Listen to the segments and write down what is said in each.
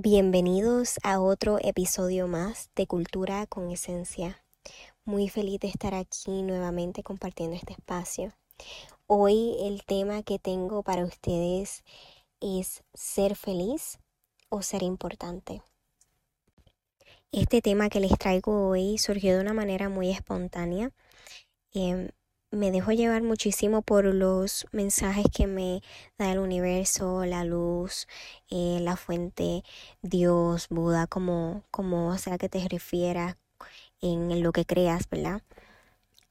Bienvenidos a otro episodio más de Cultura con Esencia. Muy feliz de estar aquí nuevamente compartiendo este espacio. Hoy el tema que tengo para ustedes es ser feliz o ser importante. Este tema que les traigo hoy surgió de una manera muy espontánea. Em, me dejo llevar muchísimo por los mensajes que me da el universo, la luz, eh, la fuente, Dios, Buda, como, como sea que te refieras en lo que creas, ¿verdad?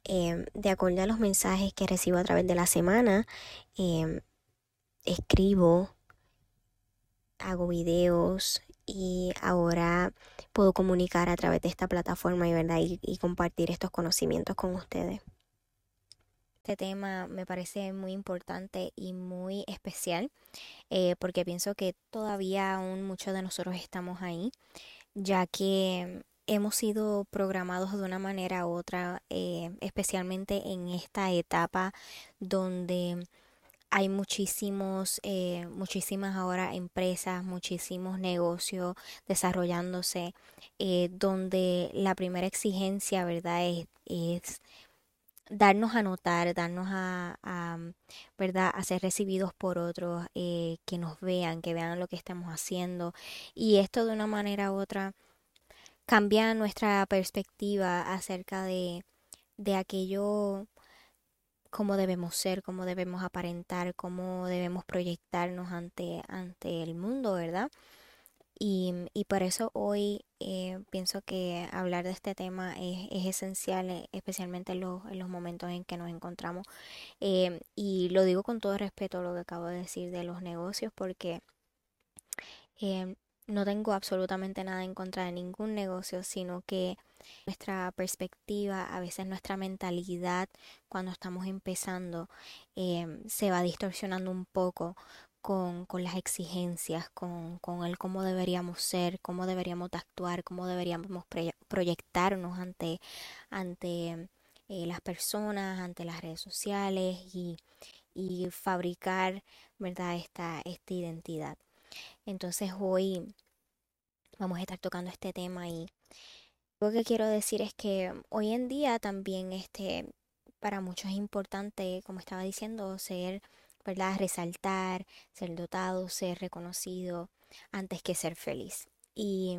Em, de acuerdo a los mensajes que recibo a través de la semana, em, escribo, hago videos y ahora puedo comunicar a través de esta plataforma y, ¿verdad? y compartir estos conocimientos con ustedes. Este tema me parece muy importante y muy especial eh, porque pienso que todavía aún muchos de nosotros estamos ahí, ya que hemos sido programados de una manera u otra, eh, especialmente en esta etapa donde hay muchísimos, eh, muchísimas ahora empresas, muchísimos negocios desarrollándose, donde la primera exigencia, ¿verdad? Es, es darnos a notar, darnos a, ¿verdad? a ser recibidos por otros, eh, que nos vean, que vean lo que estamos haciendo. Y esto de una manera u otra cambia nuestra perspectiva acerca de, de aquello cómo debemos ser, cómo debemos aparentar, cómo debemos proyectarnos ante, ante el mundo, ¿verdad? Y, por eso hoy eh, pienso que hablar de este tema es, es esencial, eh, especialmente en los, en los, momentos en que nos encontramos. Eh, y lo digo con todo respeto lo que acabo de decir de los negocios, porque no tengo absolutamente nada en contra de ningún negocio, sino que nuestra perspectiva, a veces nuestra mentalidad cuando estamos empezando, se va distorsionando un poco con, las exigencias, con, con, el cómo deberíamos ser, cómo deberíamos actuar, cómo deberíamos proyectarnos ante, ante eh, las personas, ante las redes sociales y, y fabricar ¿verdad? Esta, esta identidad. Entonces hoy vamos a estar tocando este tema y lo que quiero decir es que hoy en día también este para muchos es importante, como estaba diciendo, ser ¿verdad? Resaltar, ser dotado, ser reconocido antes que ser feliz. Y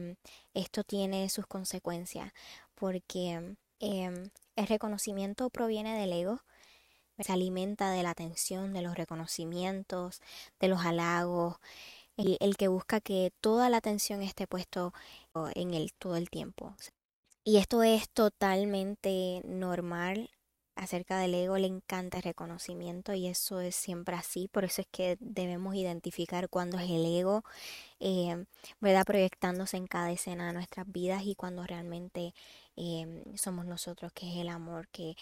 esto tiene sus consecuencias porque em, el reconocimiento proviene del ego, se alimenta de la atención, de los reconocimientos, de los halagos, el, el que busca que toda la atención esté puesto en él todo el tiempo. Y esto es totalmente normal acerca del ego le encanta el reconocimiento y eso es siempre así, por eso es que debemos identificar cuándo es el ego, eh, ¿verdad? Proyectándose en cada escena de nuestras vidas y cuando realmente eh, somos nosotros, que es el amor, que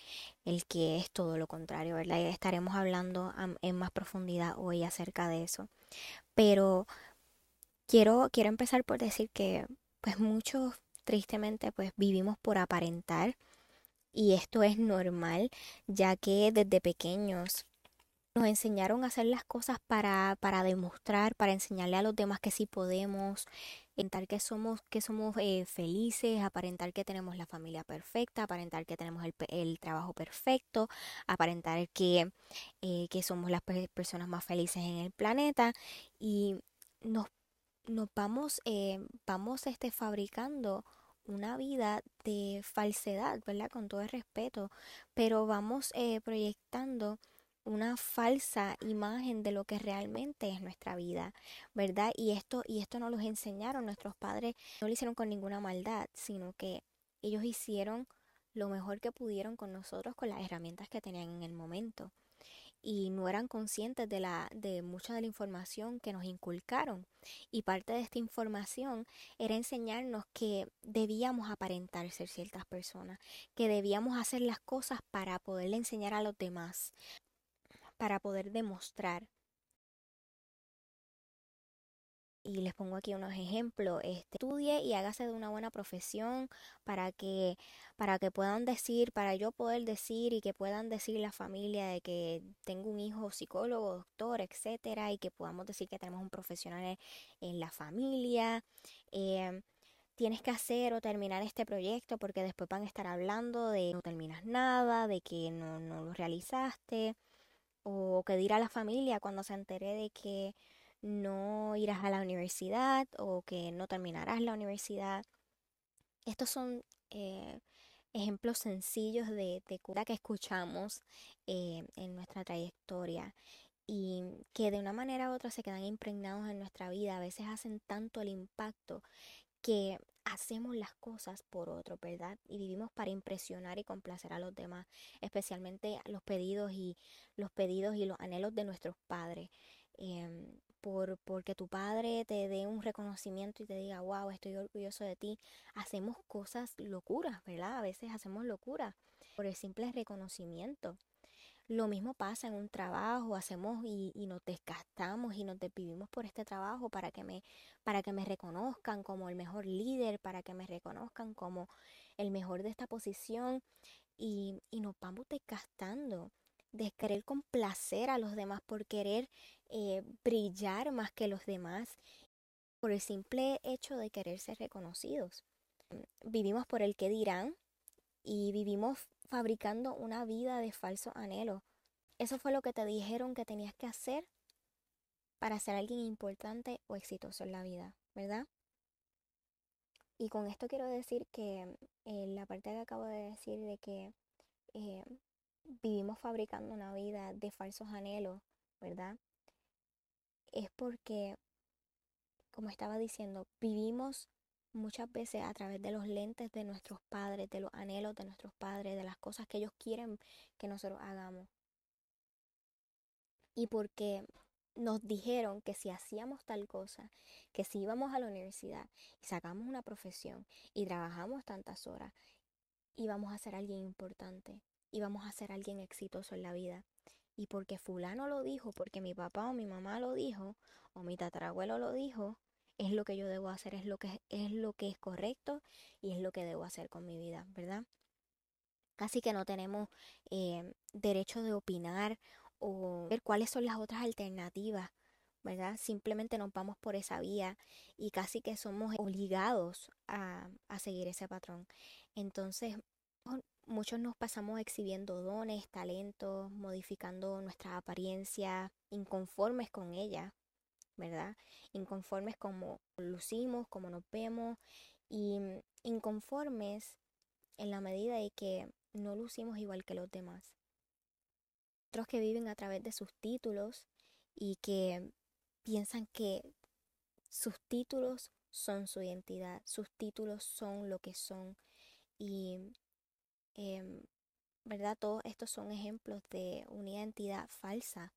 el que es todo lo contrario, ¿verdad? Y estaremos hablando en más profundidad hoy acerca de eso. Pero quiero, quiero empezar por decir que pues muchos tristemente pues vivimos por aparentar y esto es normal, ya que desde pequeños nos enseñaron a hacer las cosas para, para demostrar, para enseñarle a los demás que sí podemos, aparentar que somos, que somos eh, felices, aparentar que tenemos la familia perfecta, aparentar que tenemos el, el trabajo perfecto, aparentar que, eh, que somos las personas más felices en el planeta y nos, nos vamos, eh, vamos este, fabricando una vida de falsedad, ¿verdad? Con todo el respeto, pero vamos eh, proyectando una falsa imagen de lo que realmente es nuestra vida, ¿verdad? Y esto, y esto no los enseñaron nuestros padres, no lo hicieron con ninguna maldad, sino que ellos hicieron lo mejor que pudieron con nosotros con las herramientas que tenían en el momento y no eran conscientes de, la, de mucha de la información que nos inculcaron. Y parte de esta información era enseñarnos que debíamos aparentar ser ciertas personas, que debíamos hacer las cosas para poderle enseñar a los demás, para poder demostrar y les pongo aquí unos ejemplos, este, estudie y hágase de una buena profesión para que, para que puedan decir, para yo poder decir y que puedan decir la familia de que tengo un hijo psicólogo, doctor, etcétera, y que podamos decir que tenemos un profesional en, la familia. Em, tienes que hacer o terminar este proyecto porque después van a estar hablando de no terminas nada, de que no, no lo realizaste, o que dirá la familia cuando se entere de que no irás a la universidad o que no terminarás la universidad. Estos son eh, ejemplos sencillos de, de cura que escuchamos eh, en nuestra trayectoria y que de una manera u otra se quedan impregnados en nuestra vida. A veces hacen tanto el impacto que hacemos las cosas por otro, ¿verdad? Y vivimos para impresionar y complacer a los demás, especialmente los pedidos y los pedidos y los anhelos de nuestros padres. Em, por porque tu padre te dé un reconocimiento y te diga, wow, estoy orgulloso de ti. Hacemos cosas locuras, ¿verdad? A veces hacemos locuras por el simple reconocimiento. Lo mismo pasa en un trabajo, hacemos y, nos desgastamos y nos desvivimos por este trabajo para que me, para que me reconozcan como el mejor líder, para que me reconozcan como el mejor de esta posición y, y nos vamos desgastando de querer complacer a los demás, por querer eh, brillar más que los demás, por el simple hecho de querer ser reconocidos. Vivimos por el que dirán y vivimos fabricando una vida de falso anhelo. Eso fue lo que te dijeron que tenías que hacer para ser alguien importante o exitoso en la vida, ¿verdad? Y con esto quiero decir que en eh, la parte que acabo de decir de que eh, vivimos fabricando una vida de falsos anhelos, ¿verdad? Es porque, como estaba diciendo, vivimos muchas veces a través de los lentes de nuestros padres, de los anhelos de nuestros padres, de las cosas que ellos quieren que nosotros hagamos. Y porque nos dijeron que si hacíamos tal cosa, que si íbamos a la universidad y sacamos una profesión y trabajamos tantas horas, íbamos a ser alguien importante, y vamos a ser alguien exitoso en la vida. Y porque fulano lo dijo, porque mi papá o mi mamá lo dijo, o mi tatarabuelo lo dijo, es lo que yo debo hacer, es lo que es lo que es correcto y es lo que debo hacer con mi vida, ¿verdad? Casi que no tenemos eh, derecho de opinar o ver cuáles son las otras alternativas, ¿verdad? Simplemente nos vamos por esa vía y casi que somos obligados a, a seguir ese patrón. Entonces, Muchos nos pasamos exhibiendo dones, talentos, modificando nuestra apariencia, inconformes con ella, ¿verdad? Inconformes como lucimos, como nos vemos y inconformes en la medida de que no lucimos igual que los demás. Otros que viven a través de sus títulos y que piensan que sus títulos son su identidad, sus títulos son lo que son y Em, ¿verdad? Todos estos son ejemplos de una identidad falsa,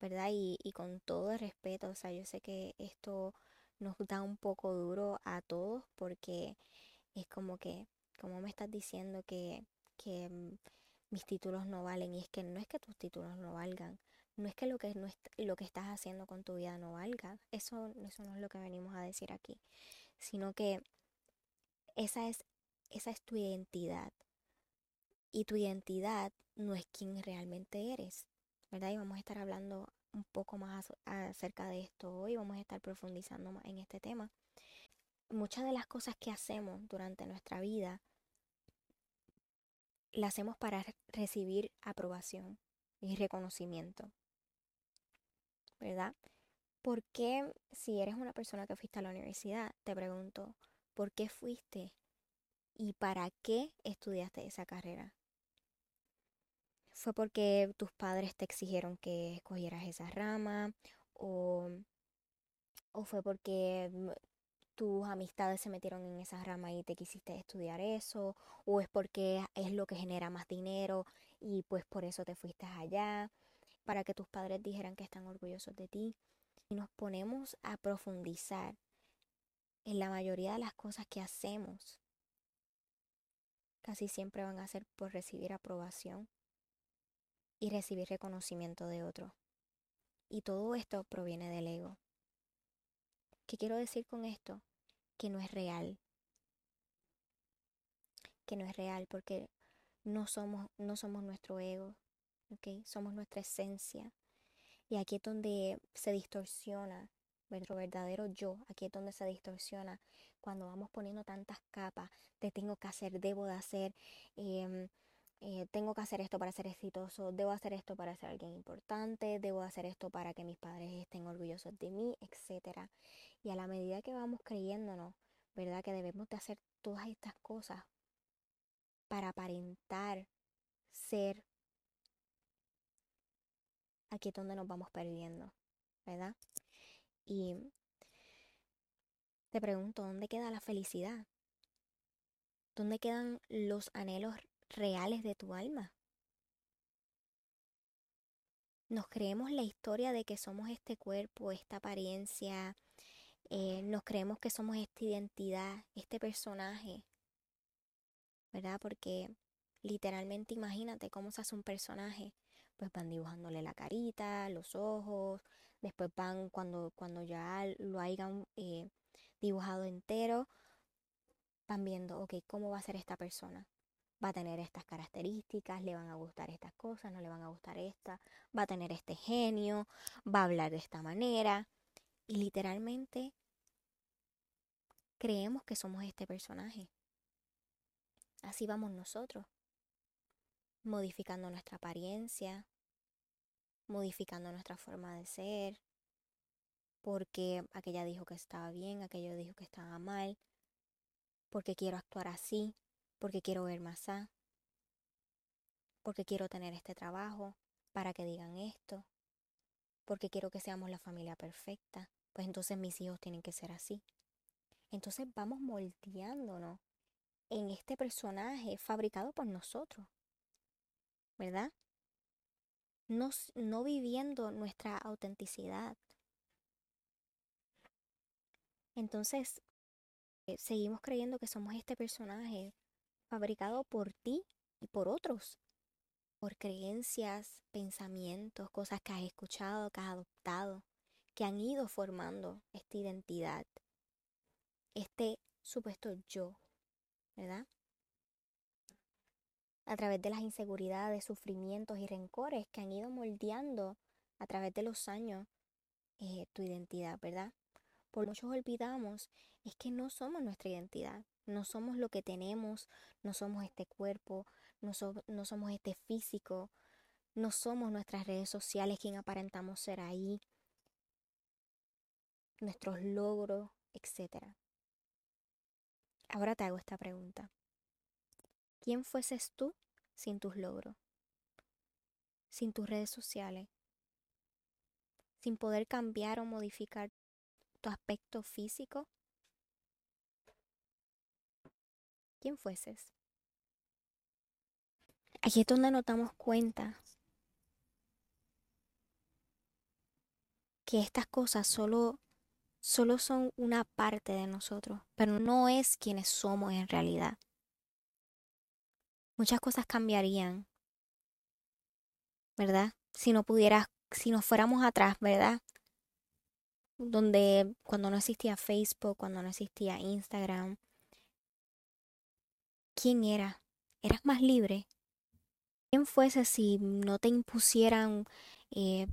¿verdad? Y, y con todo el respeto, o sea, yo sé que esto nos da un poco duro a todos porque es como que, como me estás diciendo que, que mm, mis títulos no valen y es que no es que tus títulos no valgan, no es que lo que, no lo que estás haciendo con tu vida no valga, eso, eso no es lo que venimos a decir aquí, sino que esa es, esa es tu identidad, y tu identidad no es quien realmente eres, ¿verdad? Y vamos a estar hablando un poco más acerca de esto hoy, vamos a estar profundizando más en este tema. Muchas de las cosas que hacemos durante nuestra vida las hacemos para recibir aprobación y reconocimiento, ¿verdad? ¿Por qué, si eres una persona que fuiste a la universidad, te pregunto, ¿por qué fuiste y para qué estudiaste esa carrera? Fue porque tus padres te exigieron que escogieras esa rama o, o fue porque mm, tus amistades se metieron en esa rama y te quisiste estudiar eso, o es porque es lo que genera más dinero y pues por eso te fuiste allá, para que tus padres dijeran que están orgullosos de ti. Y nos ponemos a profundizar en la mayoría de las cosas que hacemos. Casi siempre van a ser por recibir aprobación y recibir reconocimiento de otro. Y todo esto proviene del ego. ¿Qué quiero decir con esto? Que no es real. Que no es real porque no somos, no somos nuestro ego, ¿ok? Somos nuestra esencia. Y aquí es donde se distorsiona nuestro verdadero yo. Aquí es donde se distorsiona cuando vamos poniendo tantas capas de tengo que hacer, debo de hacer, em, eh, tengo que hacer esto para ser exitoso, debo hacer esto para ser alguien importante, debo hacer esto para que mis padres estén orgullosos de mí, etc. Y a la medida que vamos creyéndonos, ¿verdad? Que debemos de hacer todas estas cosas para aparentar ser aquí es donde nos vamos perdiendo, ¿verdad? Y te pregunto, ¿dónde queda la felicidad? ¿Dónde quedan los anhelos reales de tu alma? Nos creemos la historia de que somos este cuerpo, esta apariencia, eh, nos creemos que somos esta identidad, este personaje, ¿verdad? Porque literalmente imagínate cómo se hace un personaje. Pues van dibujándole la carita, los ojos, después van cuando, cuando ya lo hayan eh, dibujado entero, van viendo, ok, ¿cómo va a ser esta persona? Va a tener estas características, le van a gustar estas cosas, no le van a gustar esta, va a tener este genio, va a hablar de esta manera. Y literalmente creemos que somos este personaje. Así vamos nosotros, modificando nuestra apariencia, modificando nuestra forma de ser, porque aquella dijo que estaba bien, aquello dijo que estaba mal, porque quiero actuar así, porque quiero ver más a, porque quiero tener este trabajo, para que digan esto, porque quiero que seamos la familia perfecta, pues entonces mis hijos tienen que ser así. Entonces vamos moldeándonos en este personaje fabricado por nosotros, ¿verdad? No, no viviendo nuestra autenticidad. Entonces, eh, seguimos creyendo que somos este personaje fabricado por ti y por otros, por creencias, pensamientos, cosas que has escuchado, que has adoptado, que han ido formando esta identidad, este supuesto yo ¿verdad? A través de las inseguridades, sufrimientos y rencores que han ido moldeando a través de los años eh, tu identidad, ¿verdad? Por muchos olvidamos es que no somos nuestra identidad, no somos lo que tenemos, no somos este cuerpo, no, no somos este físico, no somos nuestras redes sociales quien aparentamos ser ahí, nuestros logros, etc. Ahora te hago esta pregunta. ¿Quién fueses tú sin tus logros? Sin tus redes sociales? Sin poder cambiar o modificar tu aspecto físico? ¿Quién fueses? Aquí es donde nos damos cuenta que estas cosas solo solo son una parte de nosotros, pero no es quienes somos en realidad. Muchas cosas cambiarían, ¿verdad? Si no pudieras, si nos fuéramos atrás, ¿verdad? Donde cuando no existía Facebook, cuando no existía Instagram, ¿quién era? ¿Eras más libre? ¿Quién fuese si no te impusieran eh,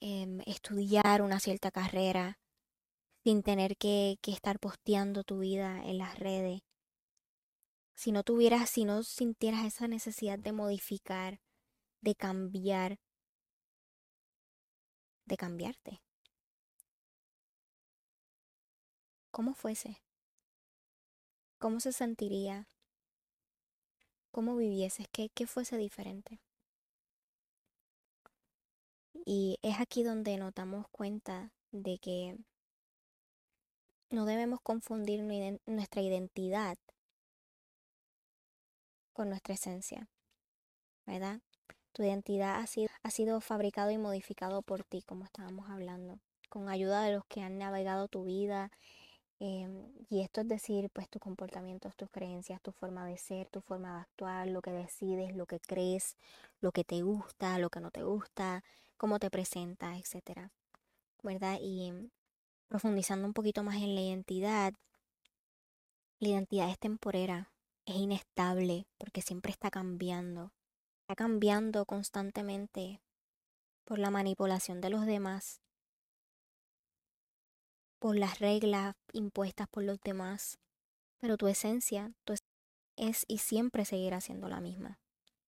em, estudiar una cierta carrera? sin tener que, estar posteando tu vida en las redes. Si no tuvieras, si no sintieras esa necesidad de modificar, de cambiar, de cambiarte. ¿Cómo fuese? ¿Cómo se sentiría? ¿Cómo vivieses? ¿Qué, qué fuese diferente? Y es aquí donde nos damos cuenta de que no debemos confundir nuestra identidad con nuestra esencia, ¿verdad? Tu identidad ha sido, ha sido fabricado y modificado por ti, como estábamos hablando, con ayuda de los que han navegado tu vida. Em, y esto es decir, pues tus comportamientos, tus creencias, tu forma de ser, tu forma de actuar, lo que decides, lo que crees, lo que te gusta, lo que no te gusta, cómo te presentas, etcétera, ¿verdad? Y profundizando un poquito más en la identidad, la identidad es temporera, es inestable porque siempre está cambiando. Está cambiando constantemente por la manipulación de los demás, por las reglas impuestas por los demás. Pero tu esencia, tu es y siempre seguirá siendo la misma.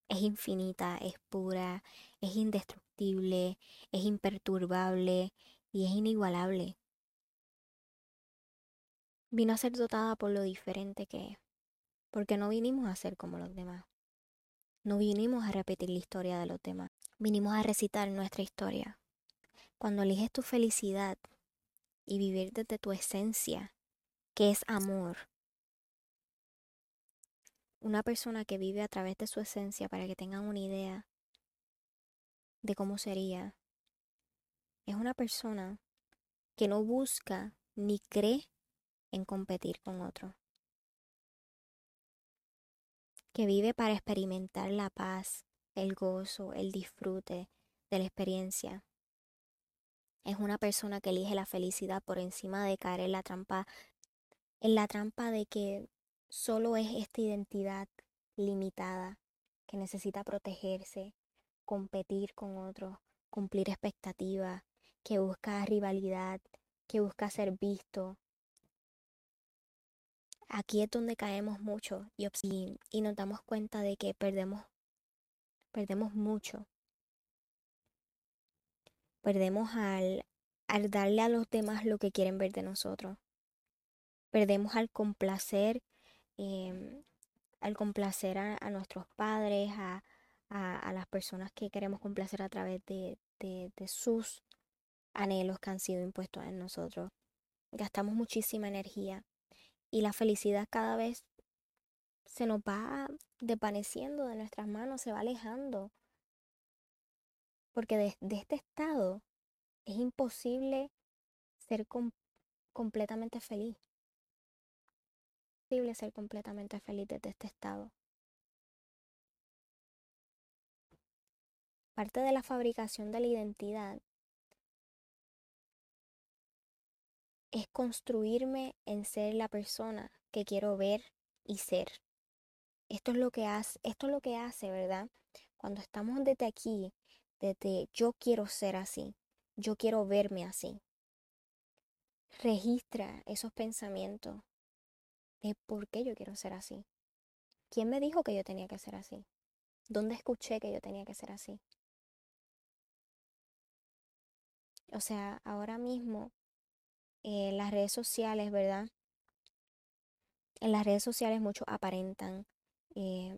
Es infinita, es pura, es indestructible, es imperturbable y es inigualable. Vino a ser dotada por lo diferente que es, porque no vinimos a ser como los demás. No vinimos a repetir la historia de los demás, vinimos a recitar nuestra historia. Cuando eliges tu felicidad y vivir desde tu esencia, que es amor, una persona que vive a través de su esencia para que tengan una idea de cómo sería, es una persona que no busca ni cree en competir con otro. Que vive para experimentar la paz, el gozo, el disfrute de la experiencia. Es una persona que elige la felicidad por encima de caer en la trampa, en la trampa de que solo es esta identidad limitada que necesita protegerse, competir con otros, cumplir expectativas, que busca rivalidad, que busca ser visto, Aquí es donde caemos mucho y, y, nos damos cuenta de que perdemos, perdemos mucho. Perdemos al, al darle a los demás lo que quieren ver de nosotros. Perdemos al complacer, em, al complacer a, nuestros padres, a, a, las personas que queremos complacer a través de, de, de sus anhelos que han sido impuestos en nosotros. Gastamos muchísima energía y la felicidad cada vez se nos va desvaneciendo de nuestras manos, se va alejando. Porque de, este estado es imposible ser completamente feliz. Es imposible ser completamente feliz desde este estado. Parte de la fabricación de la identidad es construirme en ser la persona que quiero ver y ser. Esto es lo que hace, esto es lo que hace, ¿verdad? Cuando estamos desde aquí, desde yo quiero ser así, yo quiero verme así. Registra esos pensamientos de por qué yo quiero ser así. ¿Quién me dijo que yo tenía que ser así? ¿Dónde escuché que yo tenía que ser así? O sea, ahora mismo en las redes sociales, ¿verdad? En las redes sociales muchos aparentan, eh,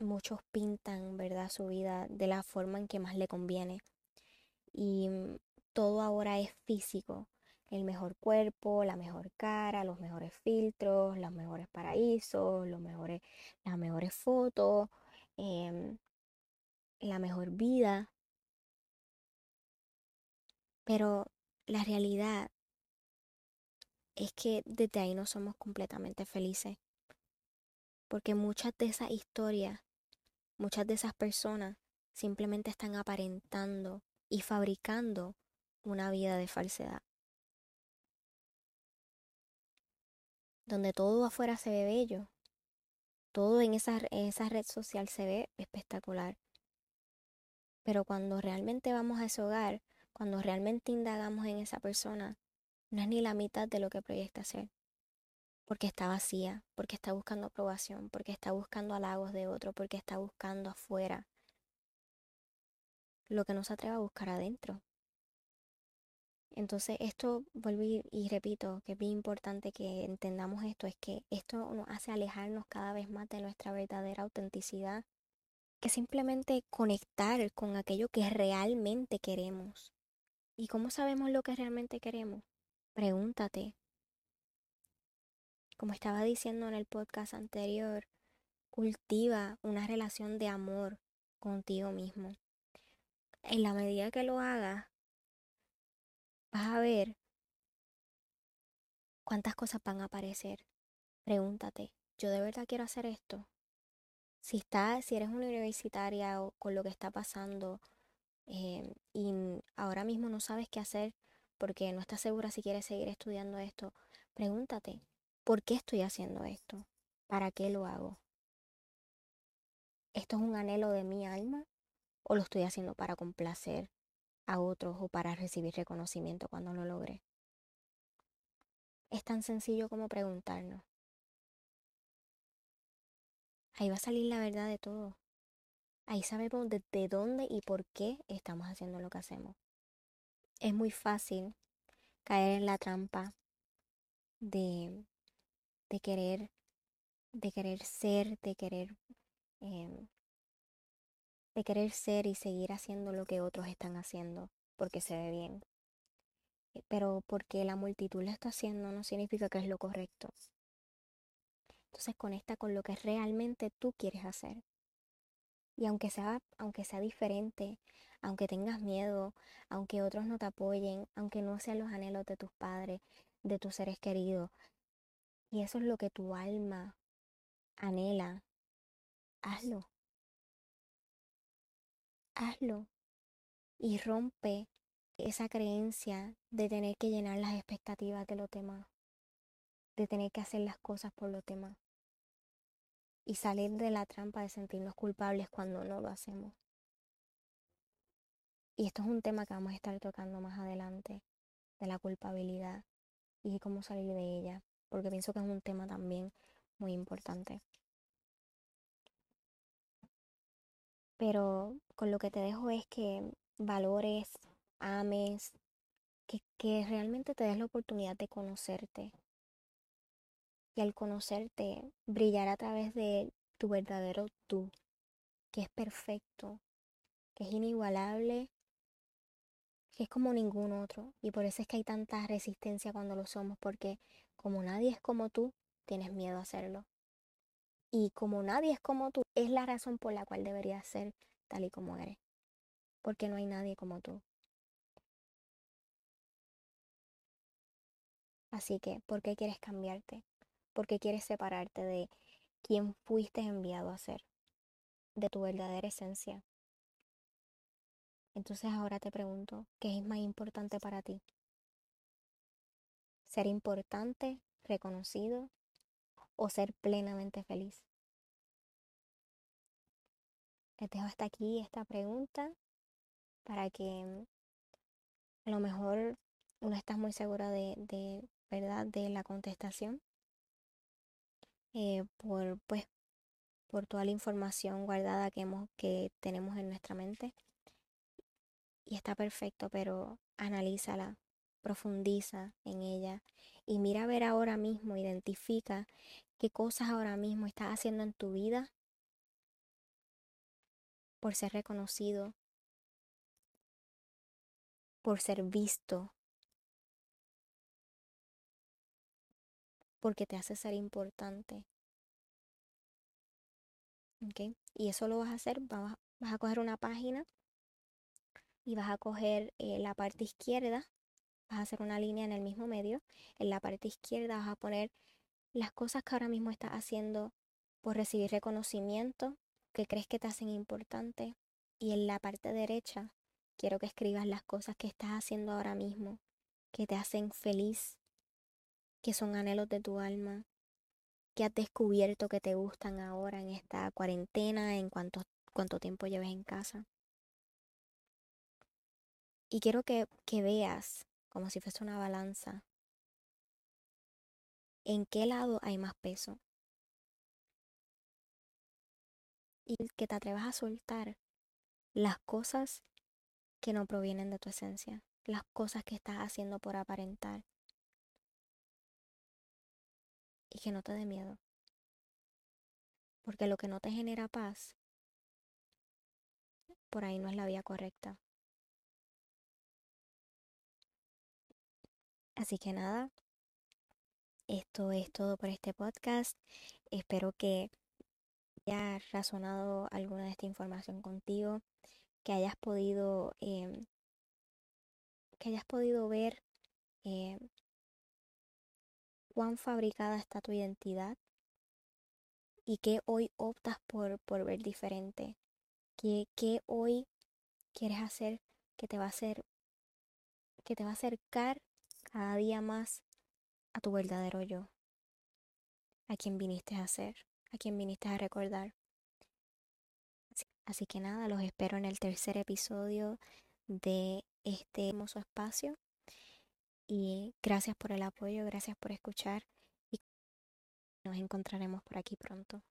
muchos pintan, ¿verdad? Su vida de la forma en que más le conviene. Y mm, todo ahora es físico. El mejor cuerpo, la mejor cara, los mejores filtros, los mejores paraísos, los mejores, las mejores fotos, em, la mejor vida. Pero la realidad es que desde ahí no somos completamente felices. Porque muchas de esas historias, muchas de esas personas simplemente están aparentando y fabricando una vida de falsedad. Donde todo afuera se ve bello. Todo en esa, en esa red social se ve espectacular. Pero cuando realmente vamos a ese hogar, cuando realmente indagamos en esa persona, no es ni la mitad de lo que proyecta ser. Porque está vacía, porque está buscando aprobación, porque está buscando halagos de otro, porque está buscando afuera lo que no se atreve a buscar adentro. Entonces esto, vuelvo y, repito, que es bien importante que entendamos esto, es que esto nos hace alejarnos cada vez más de nuestra verdadera autenticidad, que simplemente conectar con aquello que realmente queremos. ¿Y cómo sabemos lo que realmente queremos? Pregúntate, como estaba diciendo en el podcast anterior, cultiva una relación de amor contigo mismo. En la medida que lo hagas, vas a ver cuántas cosas van a aparecer. Pregúntate, ¿yo de verdad quiero hacer esto? Si estás, si eres una universitaria o con lo que está pasando eh, y ahora mismo no sabes qué hacer porque no estás segura si quieres seguir estudiando esto, pregúntate, ¿por qué estoy haciendo esto? ¿Para qué lo hago? ¿Esto es un anhelo de mi alma o lo estoy haciendo para complacer a otros o para recibir reconocimiento cuando lo logre? Es tan sencillo como preguntarnos. Ahí va a salir la verdad de todo. Ahí sabemos desde dónde y por qué estamos haciendo lo que hacemos. Es muy fácil caer en la trampa de, de querer, de querer ser, de querer, em, de querer ser y seguir haciendo lo que otros están haciendo porque se ve bien. Eh, pero porque la multitud lo está haciendo no significa que es lo correcto. Entonces conecta con lo que realmente tú quieres hacer. Y aunque sea, aunque sea diferente, aunque tengas miedo, aunque otros no te apoyen, aunque no sean los anhelos de tus padres, de tus seres queridos, y eso es lo que tu alma anhela, hazlo. Hazlo. Y rompe esa creencia de tener que llenar las expectativas de los demás, de tener que hacer las cosas por los demás y salir de la trampa de sentirnos culpables cuando no lo hacemos. Y esto es un tema que vamos a estar tocando más adelante, de la culpabilidad y cómo salir de ella, porque pienso que es un tema también muy importante. Pero con lo que te dejo es que valores, ames, que, que realmente te des la oportunidad de conocerte, y al conocerte brillar a través de tu verdadero tú, que es perfecto, que es inigualable, que es como ningún otro. Y por eso es que hay tanta resistencia cuando lo somos, porque como nadie es como tú, tienes miedo a hacerlo. Y como nadie es como tú, es la razón por la cual deberías ser tal y como eres. Porque no hay nadie como tú. Así que, ¿por qué quieres cambiarte? porque quieres separarte de quien fuiste enviado a ser, de tu verdadera esencia. Entonces ahora te pregunto, ¿qué es más importante para ti? ¿Ser importante, reconocido o ser plenamente feliz? Les dejo hasta aquí esta pregunta para que mm, a lo mejor no estás muy segura de, verdad de la contestación eh, por, pues, por toda la información guardada que, hemos, que tenemos en nuestra mente. Y está perfecto, pero analízala, profundiza en ella y mira a ver ahora mismo, identifica qué cosas ahora mismo estás haciendo en tu vida por ser reconocido, por ser visto, porque te hace ser importante. ¿Ok? Y eso lo vas a hacer, vas, a coger una página y vas a coger eh, la parte izquierda, vas a hacer una línea en el mismo medio, en la parte izquierda vas a poner las cosas que ahora mismo estás haciendo por recibir reconocimiento, que crees que te hacen importante, y en la parte derecha quiero que escribas las cosas que estás haciendo ahora mismo, que te hacen feliz, que son anhelos de tu alma, que has descubierto que te gustan ahora en esta cuarentena, en cuánto, cuánto tiempo lleves en casa. Y quiero que, que veas, como si fuese una balanza, en qué lado hay más peso. Y que te atrevas a soltar las cosas que no provienen de tu esencia, las cosas que estás haciendo por aparentar, y que no te dé miedo. Porque lo que no te genera paz, por ahí no es la vía correcta. Así que nada, esto es todo por este podcast. Espero que haya razonado alguna de esta información contigo, que hayas podido, em, que hayas podido ver em, cuán fabricada está tu identidad y qué hoy optas por, por ver diferente, qué hoy quieres hacer que te va a hacer que te va a acercar cada día más a tu verdadero yo, a quien viniste a ser, a quien viniste a recordar. Así que nada, los espero en el tercer episodio de este hermoso espacio. Y gracias por el apoyo, gracias por escuchar y nos encontraremos por aquí pronto.